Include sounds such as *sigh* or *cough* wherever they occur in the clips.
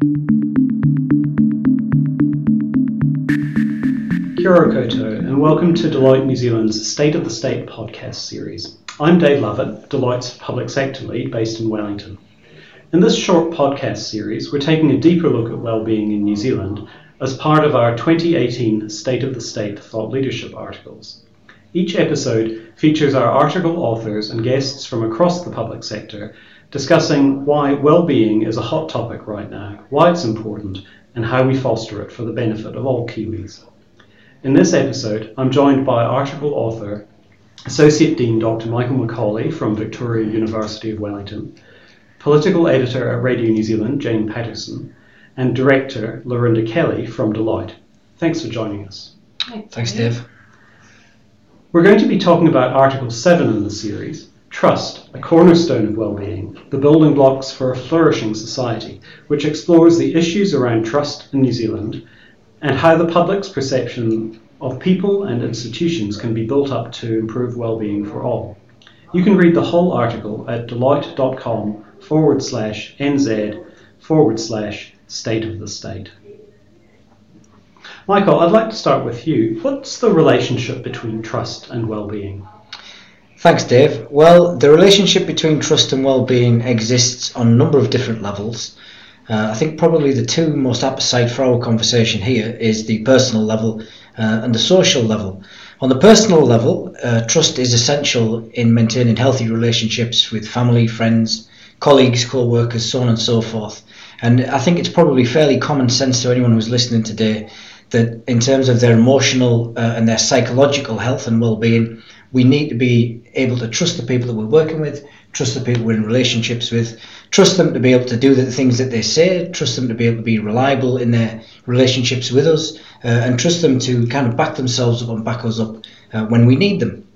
Kia and welcome to Deloitte New Zealand's State of the State podcast series. I'm Dave Lovett, Deloitte's public sector lead based in Wellington. In this short podcast series, we're taking a deeper look at well-being in New Zealand as part of our 2018 State of the State thought leadership articles. Each episode features our article authors and guests from across the public sector discussing why well-being is a hot topic right now, why it's important, and how we foster it for the benefit of all Kiwis. In this episode, I'm joined by article author, Associate Dean Dr. Michael Macaulay from Victoria University of Wellington, political editor at Radio New Zealand, Jane Patterson, and director, Lorinda Kelly from Deloitte. Thanks for joining us. Thanks, Dave. We're going to be talking about Article 7 in the series Trust, a cornerstone of well-being, the building blocks for a flourishing society, which explores the issues around trust in New Zealand and how the public's perception of people and institutions can be built up to improve well-being for all. You can read the whole article at deloitte.com forward slash nz forward slash state of the state. Michael, I'd like to start with you. What's the relationship between trust and well-being? Thanks, Dave. Well, the relationship between trust and well-being exists on a number of different levels. Uh, I think probably the two most apt side for our conversation here is the personal level uh, and the social level. On the personal level, uh, trust is essential in maintaining healthy relationships with family, friends, colleagues, co-workers, so on and so forth. And I think it's probably fairly common sense to anyone who's listening today that in terms of their emotional uh, and their psychological health and well-being, we need to be able to trust the people that we're working with, trust the people we're in relationships with, trust them to be able to do the things that they say, trust them to be able to be reliable in their relationships with us, uh, and trust them to kind of back themselves up and back us up uh, when we need them.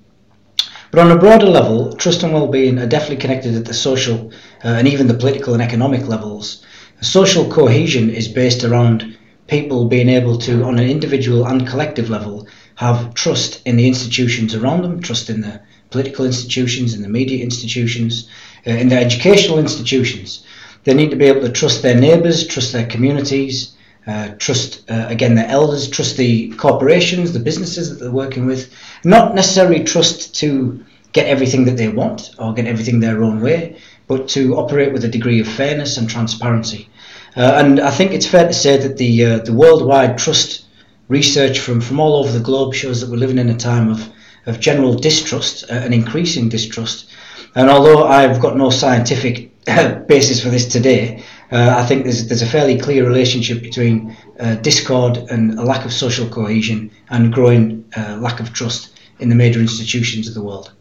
But on a broader level, trust and well-being are definitely connected at the social uh, and even the political and economic levels. Social cohesion is based around people being able to, on an individual and collective level, have trust in the institutions around them, trust in the political institutions, in the media institutions, uh, in their educational institutions. They need to be able to trust their neighbours, trust their communities, uh, trust uh, again their elders, trust the corporations, the businesses that they're working with. Not necessarily trust to get everything that they want or get everything their own way, but to operate with a degree of fairness and transparency. Uh, and I think it's fair to say that the uh, the worldwide trust research from, from all over the globe shows that we're living in a time of, of general distrust uh, and increasing distrust. And although I've got no scientific basis for this today, uh, I think there's, there's a fairly clear relationship between uh, discord and a lack of social cohesion and growing uh, lack of trust in the major institutions of the world.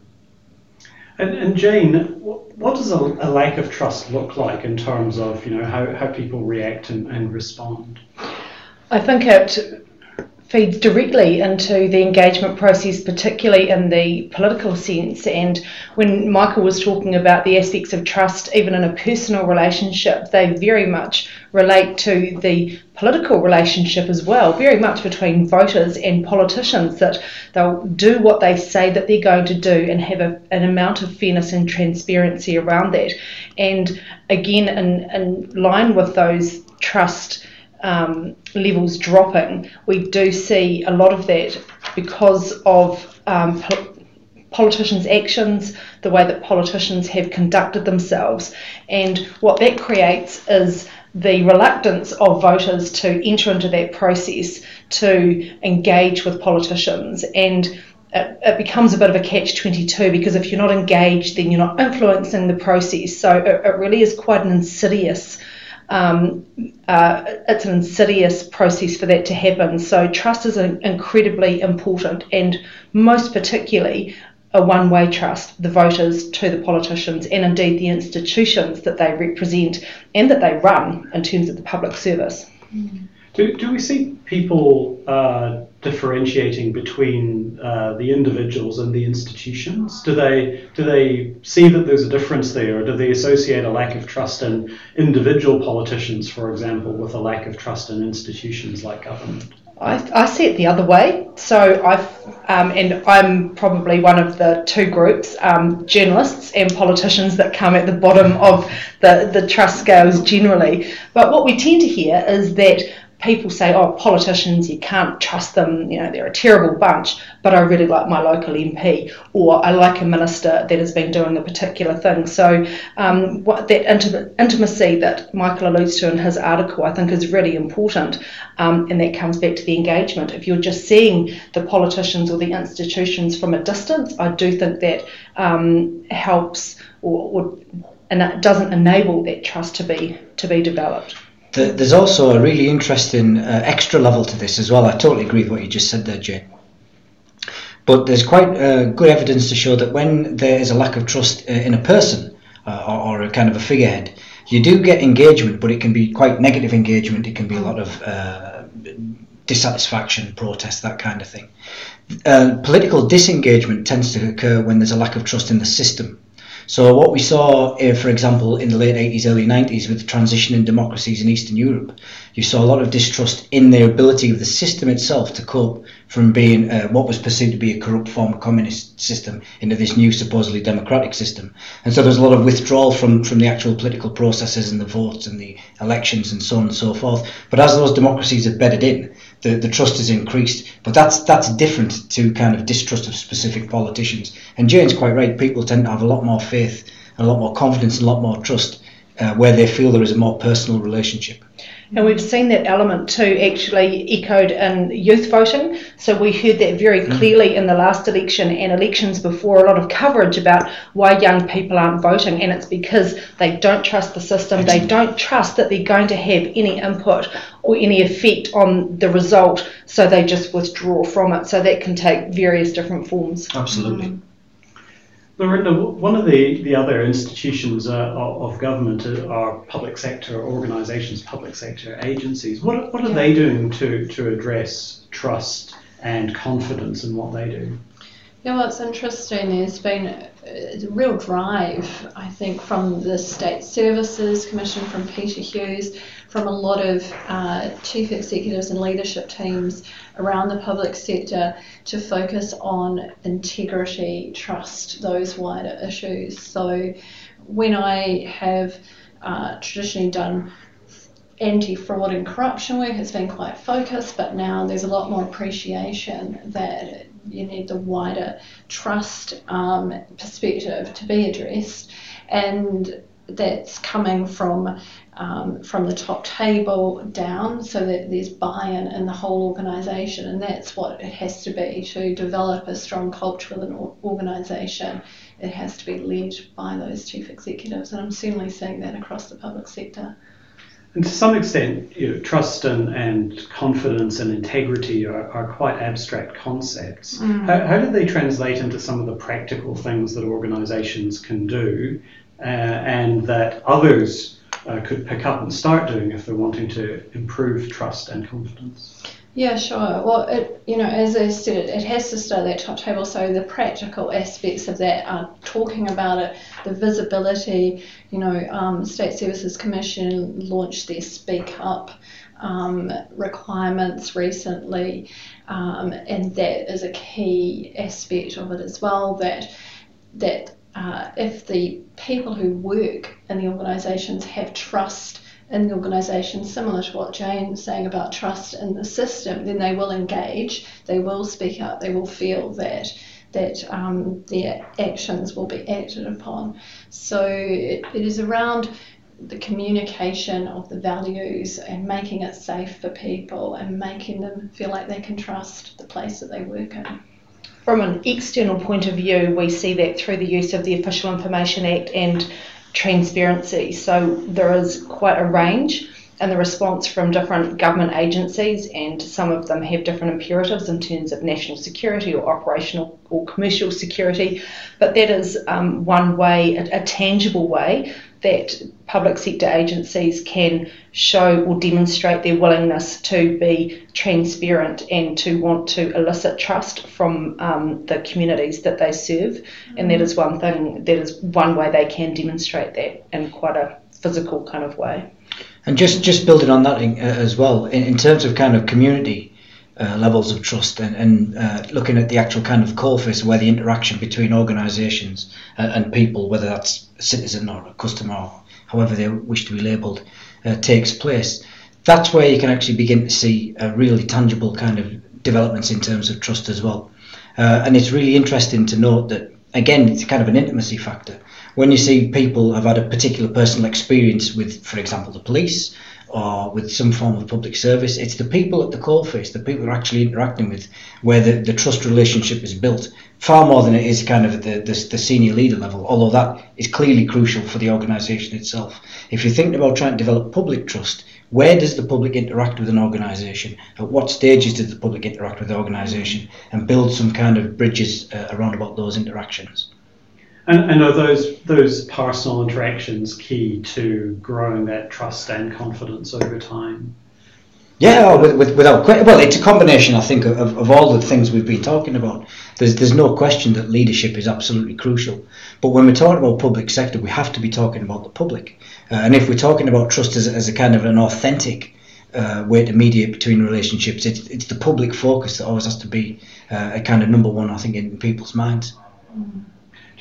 And, and Jane, what does a, a, lack of trust look like in terms of you know how, how people react and, and respond? I think it feeds directly into the engagement process, particularly in the political sense. And when Michael was talking about the aspects of trust, even in a personal relationship, they very much relate to the political relationship as well, very much between voters and politicians, that they'll do what they say that they're going to do and have a, an amount of fairness and transparency around that. And again, in, in line with those trust um, levels dropping, we do see a lot of that because of um, po- politicians' actions, the way that politicians have conducted themselves, and what that creates is the reluctance of voters to enter into that process to engage with politicians. And it, becomes a bit of a catch 22 because if you're not engaged then you're not influencing the process. So it really is quite an insidious um, uh, it's an insidious process for that to happen. So trust is incredibly important, and most particularly a one-way trust, the voters to the politicians, and indeed the institutions that they represent and that they run in terms of the public service. Do, do we see people uh, differentiating between uh, the individuals and the institutions? Do they do they see that there's a difference there, or do they associate a lack of trust in individual politicians, for example, with a lack of trust in institutions like government? I, I see it the other way. So I've, um, and I'm probably one of the two groups, um, journalists and politicians that come at the bottom of the, the trust scales generally. But what we tend to hear is that people say, oh, politicians, you can't trust them, you know, they're a terrible bunch, but I really like my local MP, or I like a minister that has been doing a particular thing. So, um, what that intim- intimacy that Michael alludes to in his article, I think, is really important, um, and that comes back to the engagement. If you're just seeing the politicians or the institutions from a distance, I do think that um, helps or, or and it doesn't enable that trust to be to be developed. There's also a really interesting uh, extra level to this as well. I totally agree with what you just said there, Jane. But there's quite uh, good evidence to show that when there is a lack of trust uh, in a person uh, or, or, a kind of a figurehead, you do get engagement, but it can be quite negative engagement. It can be a lot of uh, dissatisfaction, protest, that kind of thing. Uh, political disengagement tends to occur when there's a lack of trust in the system. So what we saw, uh, for example, in the late 80s, early 90s, with the transition in democracies in Eastern Europe, you saw a lot of distrust in the ability of the system itself to cope from being uh, what was perceived to be a corrupt form of communist system into this new supposedly democratic system. And so there's a lot of withdrawal from, from the actual political processes and the votes and the elections and so on and so forth. But as those democracies have bedded in, the, the trust is increased. But that's that's different to kind of distrust of specific politicians. And Jane's quite right. People tend to have a lot more faith, a lot more confidence, and a lot more trust uh, where they feel there is a more personal relationship. And we've seen that element too actually echoed in youth voting. So we heard that very mm. clearly in the last election and elections before, a lot of coverage about why young people aren't voting. And it's because they don't trust the system, they don't trust that they're going to have any input or any effect on the result, so they just withdraw from it. So that can take various different forms. Absolutely. Mm. Lorinda, one of the, the other institutions uh, of government are public sector organisations, public sector agencies. What, what are yeah. they doing to, to address trust and confidence in what they do? Yeah, it's interesting. There's been a real drive, I think, from the State Services Commission, from Peter Hughes, from a lot of uh, chief executives and leadership teams around the public sector to focus on integrity, trust, those wider issues. So when I have uh, traditionally done anti-fraud and corruption work it's been quite focused but now there's a lot more appreciation that you need the wider trust um, perspective to be addressed. And that's coming from um, from the top table down so that there's buy-in in the whole organisation and that's what it has to be to develop a strong culture within an organisation it has to be led by those chief executives. And I'm certainly seeing that across the public sector. And to some extent, you know, trust and, and confidence and integrity are, are quite abstract concepts. Mm. How, how do they translate into some of the practical things that organisations can do uh, and that others uh, could pick up and start doing if they're wanting to improve trust and confidence? Yeah, sure. Well, it, you know, as I said, it, it has to stay at that top table. So the practical aspects of that are talking about it, the visibility. You know, um, State Services Commission launched their Speak Up um, requirements recently, um, and that is a key aspect of it as well. That that uh, if the people who work in the organisations have trust in the organisation, similar to what Jane was saying about trust in the system, then they will engage, they will speak up, they will feel that that um, their actions will be acted upon. So it, it is around the communication of the values and making it safe for people and making them feel like they can trust the place that they work in. From an external point of view, we see that through the use of the Official Information Act and transparency. So there is quite a range in the response from different government agencies, and some of them have different imperatives in terms of national security or operational or commercial security. But that is um, one way, a, a tangible way that public sector agencies can show or demonstrate their willingness to be transparent and to want to elicit trust from um, the communities that they serve. Mm-hmm. And that is one thing, that is one way they can demonstrate that in quite a physical kind of way. And just, just building on that uh, as well, in, in terms of kind of community, uh, levels of trust and, and uh, looking at the actual kind of coalface where the interaction between organisations and, and, people, whether that's a citizen or a customer or however they wish to be labelled, uh, takes place. That's where you can actually begin to see a really tangible kind of developments in terms of trust as well. Uh, and it's really interesting to note that, again, it's kind of an intimacy factor. When you see people have had a particular personal experience with, for example, the police or with some form of public service, it's the people at the coalface, the people you're actually interacting with, where the, the trust relationship is built, far more than it is kind of the, the, the senior leader level, although that is clearly crucial for the organisation itself. If you're thinking about trying to develop public trust, where does the public interact with an organisation? At what stages does the public interact with the organisation? And build some kind of bridges uh, around about those interactions. And, and, are those those personal interactions key to growing that trust and confidence over time? Yeah, oh, with, with, without well, it's a combination, I think, of, of all the things we've been talking about. There's there's no question that leadership is absolutely crucial. But when we're talking about public sector, we have to be talking about the public. Uh, and if we're talking about trust as, as a kind of an authentic uh, way to mediate between relationships, it's, it's the public focus that always has to be uh, a kind of number one, I think, in people's minds. Mm-hmm.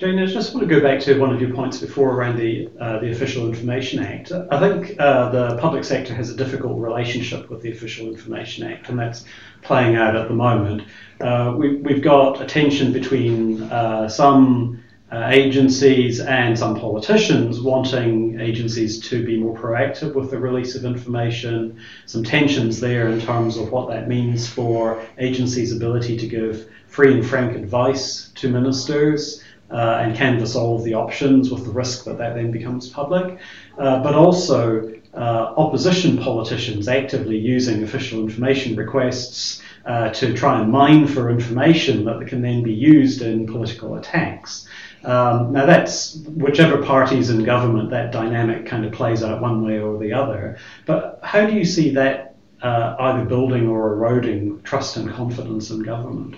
Jane, I just want to go back to one of your points before around the uh, the Official Information Act. I think uh, the public sector has a difficult relationship with the Official Information Act, and that's playing out at the moment. Uh, we, we've got a tension between uh, some uh, agencies and some politicians wanting agencies to be more proactive with the release of information, some tensions there in terms of what that means for agencies' ability to give free and frank advice to ministers. Uh, and canvass all the options with the risk that that then becomes public, uh, but also uh, opposition politicians actively using official information requests uh, to try and mine for information that can then be used in political attacks. Um, now, that's whichever party's in government, that dynamic kind of plays out one way or the other. But how do you see that uh, either building or eroding trust and confidence in government?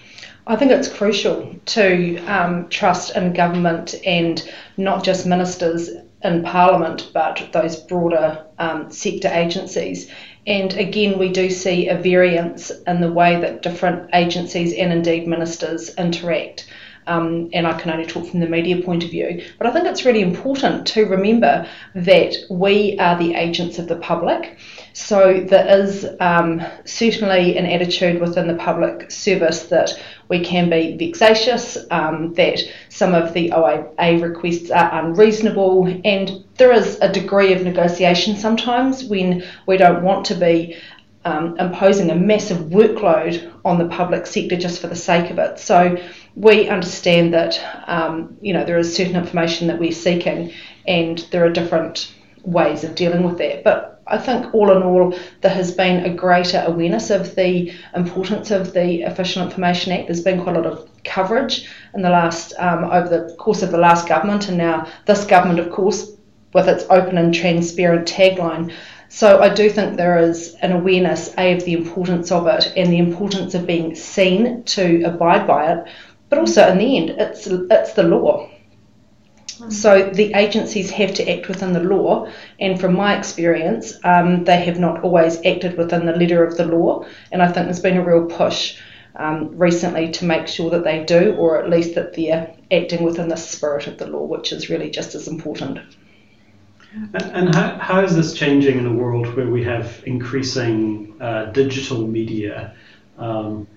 I think it's crucial to um, trust in government and not just ministers in Parliament, but those broader um, sector agencies. And again, we do see a variance in the way that different agencies and indeed ministers interact um, and I can only talk from the media point of view. But I think it's really important to remember that we are the agents of the public. So there is um, certainly an attitude within the public service that we can be vexatious, um, that some of the OIA requests are unreasonable, and there is a degree of negotiation sometimes when we don't want to be um, imposing a massive workload on the public sector just for the sake of it. So we understand that um, you know there is certain information that we're seeking, and there are different ways of dealing with that. But I think all in all, there has been a greater awareness of the importance of the Official Information Act. There's been quite a lot of coverage in the last um, over the course of the last government, and now this government, of course, with its open and transparent tagline so I do think there is an awareness, A, of the importance of it and the importance of being seen to abide by it, but also in the end, it's, it's the law. Hmm. So the agencies have to act within the law, and from my experience, um, they have not always acted within the letter of the law. And I think there's been a real push um, recently to make sure that they do, or at least that they're acting within the spirit of the law, which is really just as important. And how, how is this changing in a world where we have increasing uh, digital media um,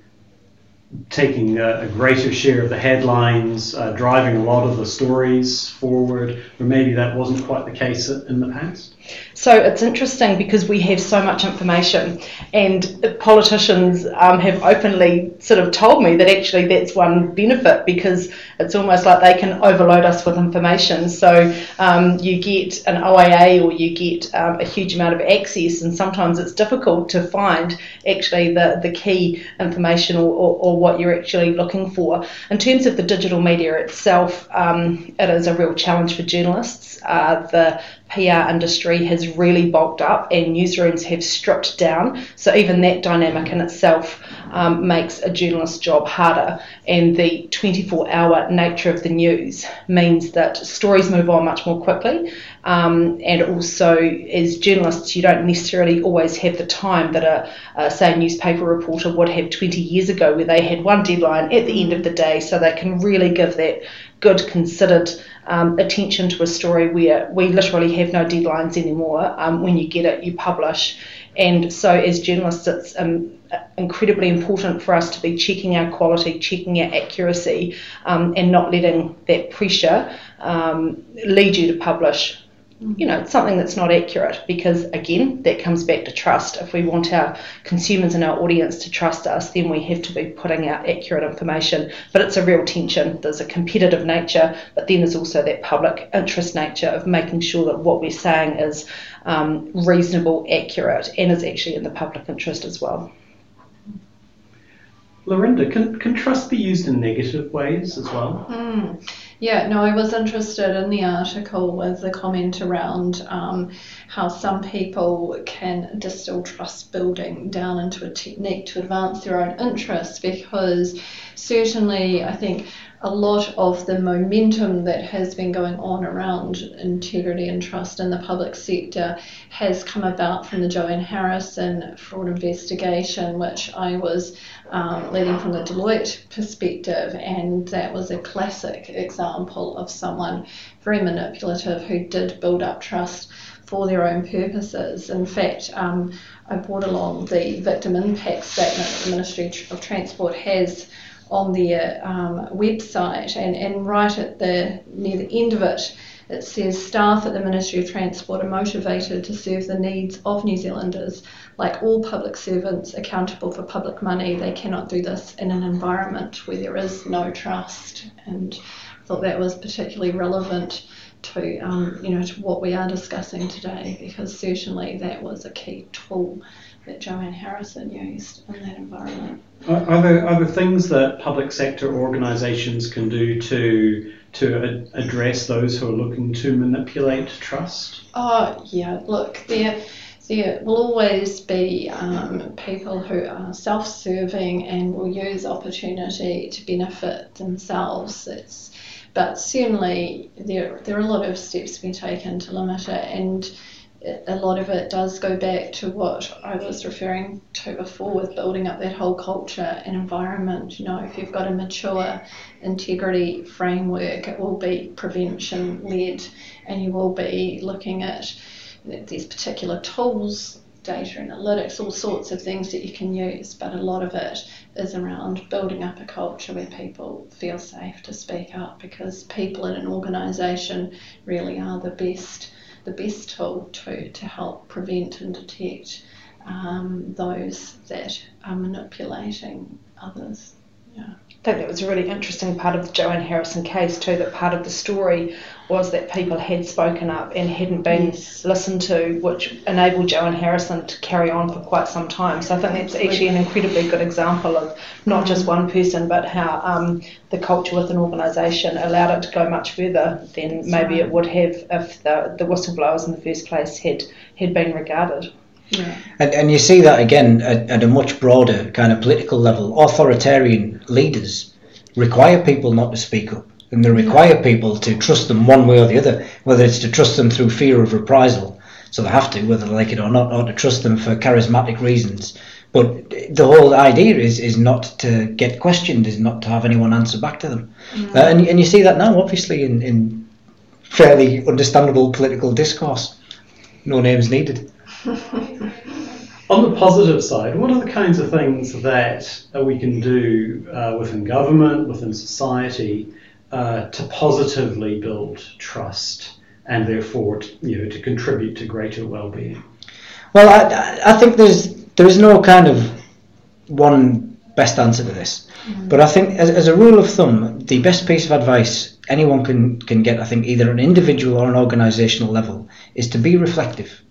taking a, a, greater share of the headlines, uh, driving a lot of the stories forward, where maybe that wasn't quite the case in the past? So it's interesting because we have so much information, and politicians um, have openly sort of told me that actually that's one benefit because it's almost like they can overload us with information. So um, you get an OIA or you get um, a huge amount of access, and sometimes it's difficult to find actually the, the key information or, or, or what you're actually looking for. In terms of the digital media itself, um, it is a real challenge for journalists. Uh, the PR industry has really bulked up and newsrooms have stripped down. So even that dynamic in itself um, makes a journalist's job harder. And the 24 hour nature of the news means that stories move on much more quickly Um, and also, as journalists, you don't necessarily always have the time that a, a, say, newspaper reporter would have 20 years ago, where they had one deadline at the end of the day, so they can really give that good, considered um, attention to a story where we literally have no deadlines anymore. Um, when you get it, you publish. And so, as journalists, it's um, incredibly important for us to be checking our quality, checking our accuracy, um, and not letting that pressure um, lead you to publish you know, it's something that's not accurate because, again, that comes back to trust. If we want our consumers and our audience to trust us, then we have to be putting out accurate information. But it's a real tension. There's a competitive nature, but then there's also that public interest nature of making sure that what we're saying is um, reasonable, accurate, and is actually in the public interest as well. Lorinda, can, can trust be used in negative ways as well? Mm. Yeah, no, I was interested in the article with the comment around um, how some people can distill trust building down into a technique to advance their own interests because certainly I think a lot of the momentum that has been going on around integrity and trust in the public sector has come about from the Joanne Harrison fraud investigation, which I was um, leading from the Deloitte perspective, and that was a classic example of someone very manipulative who did build up trust for their own purposes. In fact, um, I brought along the victim impact statement that the Ministry of Transport has on their um, website, and, and right at the near the end of it, it says staff at the Ministry of Transport are motivated to serve the needs of New Zealanders. Like all public servants accountable for public money, they cannot do this in an environment where there is no trust. And I thought that was particularly relevant to um, you know to what we are discussing today because certainly that was a key tool that Joanne Harrison used in that environment. Are there, are there things that public sector organisations can do to to address those who are looking to manipulate trust? Oh yeah, look there. There will always be um, people who are self-serving and will use opportunity to benefit themselves. It's, but certainly there, there are a lot of steps being taken to limit it, and a lot of it does go back to what I was referring to before with building up that whole culture and environment. You know, if you've got a mature integrity framework, it will be prevention led and you will be looking at these particular tools, data analytics, all sorts of things that you can use, but a lot of it is around building up a culture where people feel safe to speak up because people in an organisation really are the best the best tool to, to help prevent and detect um, those that are manipulating others. Yeah. I think that was a really interesting part of the Joanne Harrison case too. That part of the story was that people had spoken up and hadn't been yes. listened to, which enabled Joanne Harrison to carry on for quite some time. So I think that's actually an incredibly good example of not just mm. one person, but how um, the culture within organisation allowed it to go much further than maybe it would have if the, the whistleblowers in the first place had had been regarded. Yeah. And, and you see that again at, at a much broader kind of political level. Authoritarian leaders require people not to speak up, and they require yeah. people to trust them one way or the other, whether it's to trust them through fear of reprisal, so they have to, whether they like it or not, or to trust them for charismatic reasons. But the whole idea is is not to get questioned, is not to have anyone answer back to them. Yeah. Uh, and, and you see that now, obviously, in, in fairly understandable political discourse. No names needed. *laughs* On the positive side, what are the kinds of things that uh, we can do uh, within government, within society, uh, to positively build trust and therefore, to, you know, to contribute to greater well-being? Well, I, I think there's there is no kind of one best answer to this, mm-hmm. but I think as, as a rule of thumb, the best piece of advice anyone can can get, I think, either at an individual or an organisational level, is to be reflective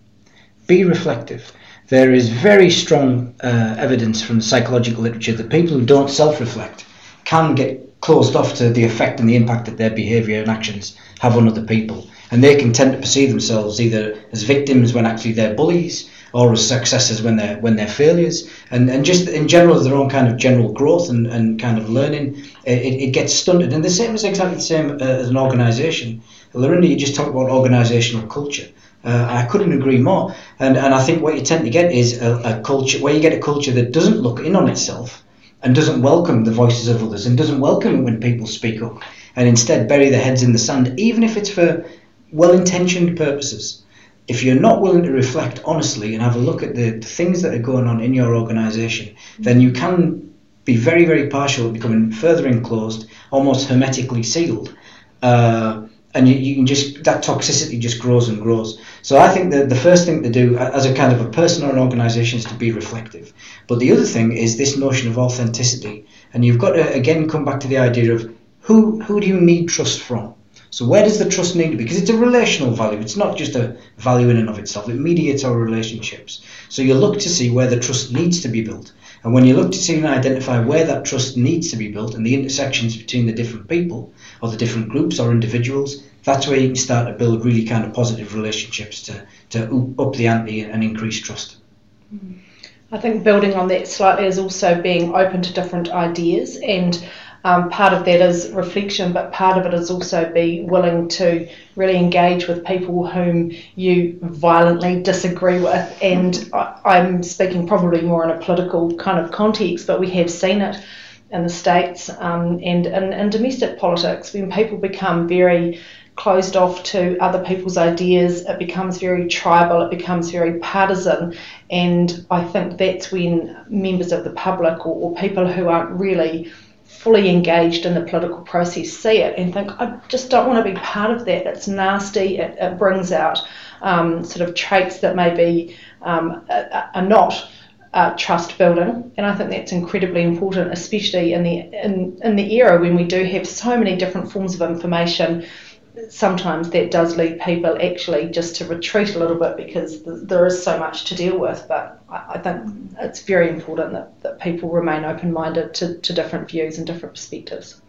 be reflective. There is very strong uh, evidence from the psychological literature that people who don't self reflect can get closed off to the effect and the impact that their behaviour and actions have on other people. And they can tend to perceive themselves either as victims when actually they're bullies, or as successes when they're when they're failures, and and just in general their own kind of general growth and, and kind of learning, it, it gets stunted. And the same is exactly the same uh, as an organisation. Lorinda, you just talked about organisational culture. Uh, I couldn't agree more. And and I think what you tend to get is a, a culture where you get a culture that doesn't look in on itself and doesn't welcome the voices of others and doesn't welcome when people speak up and instead bury their heads in the sand, even if it's for well intentioned purposes. If you're not willing to reflect honestly and have a look at the, the things that are going on in your organisation, then you can be very, very partial at becoming further enclosed, almost hermetically sealed. Uh, and you, you can just that toxicity just grows and grows. So I think that the first thing to do as a kind of a person or an organisation is to be reflective. But the other thing is this notion of authenticity, and you've got to again come back to the idea of who who do you need trust from. So where does the trust need to be? Because it's a relational value. It's not just a value in and of itself. It mediates our relationships. So you look to see where the trust needs to be built. And when you look to see and identify where that trust needs to be built and the intersections between the different people or the different groups or individuals, that's where you can start to build really kind of positive relationships to, to up the ante and increase trust. I think building on that slightly is also being open to different ideas and um, part of that is reflection, but part of it is also be willing to really engage with people whom you violently disagree with. And I, am speaking probably more in a political kind of context, but we have seen it in the States um, and in, domestic politics when people become very closed off to other people's ideas, it becomes very tribal, it becomes very partisan, and I think that's when members of the public or, or people who aren't really fully engaged in the political process see it and think, I just don't want to be part of that. It's nasty. It, it brings out um, sort of traits that maybe um, are not uh, trust building, and I think that's incredibly important, especially in the in, in the era when we do have so many different forms of information sometimes that does lead people actually just to retreat a little bit because th- there is so much to deal with. But I, I think it's very important that, that people remain open minded to, to different views and different perspectives.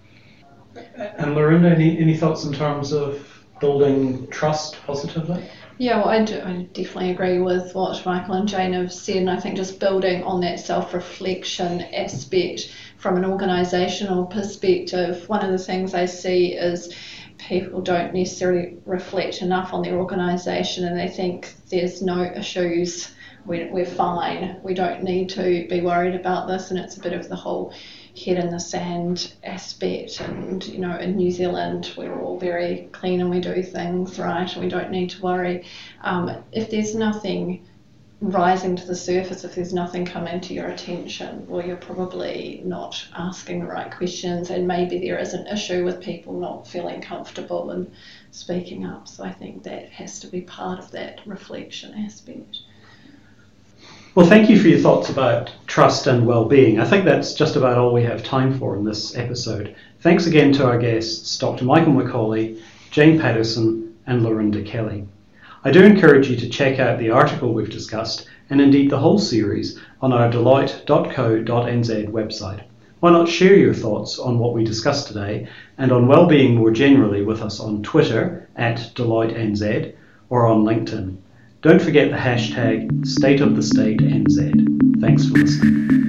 And Lorinda, any, any thoughts in terms of building trust positively? Yeah, well, I, do, I definitely agree with what Michael and Jane have said, and I think just building on that self reflection aspect from an organisational perspective, one of the things I see is people don't necessarily reflect enough on their organisation and they think there's no issues, we're, we're fine, we don't need to be worried about this, and it's a bit of the whole head in the sand aspect. And you know, in New Zealand, we're all very clean and we do things right, and we don't need to worry. Um, if there's nothing rising to the surface if there's nothing coming to your attention well you're probably not asking the right questions and maybe there is an issue with people not feeling comfortable and speaking up so i think that has to be part of that reflection aspect well thank you for your thoughts about trust and well-being i think that's just about all we have time for in this episode thanks again to our guests dr michael macaulay jane patterson and lorinda kelly I do encourage you to check out the article we've discussed and indeed the whole series on our deloitte.co.nz website. Why not share your thoughts on what we discussed today and on well-being more generally with us on Twitter at DeloitteNZ or on LinkedIn. Don't forget the hashtag StateOfTheStateNZ. Thanks for listening.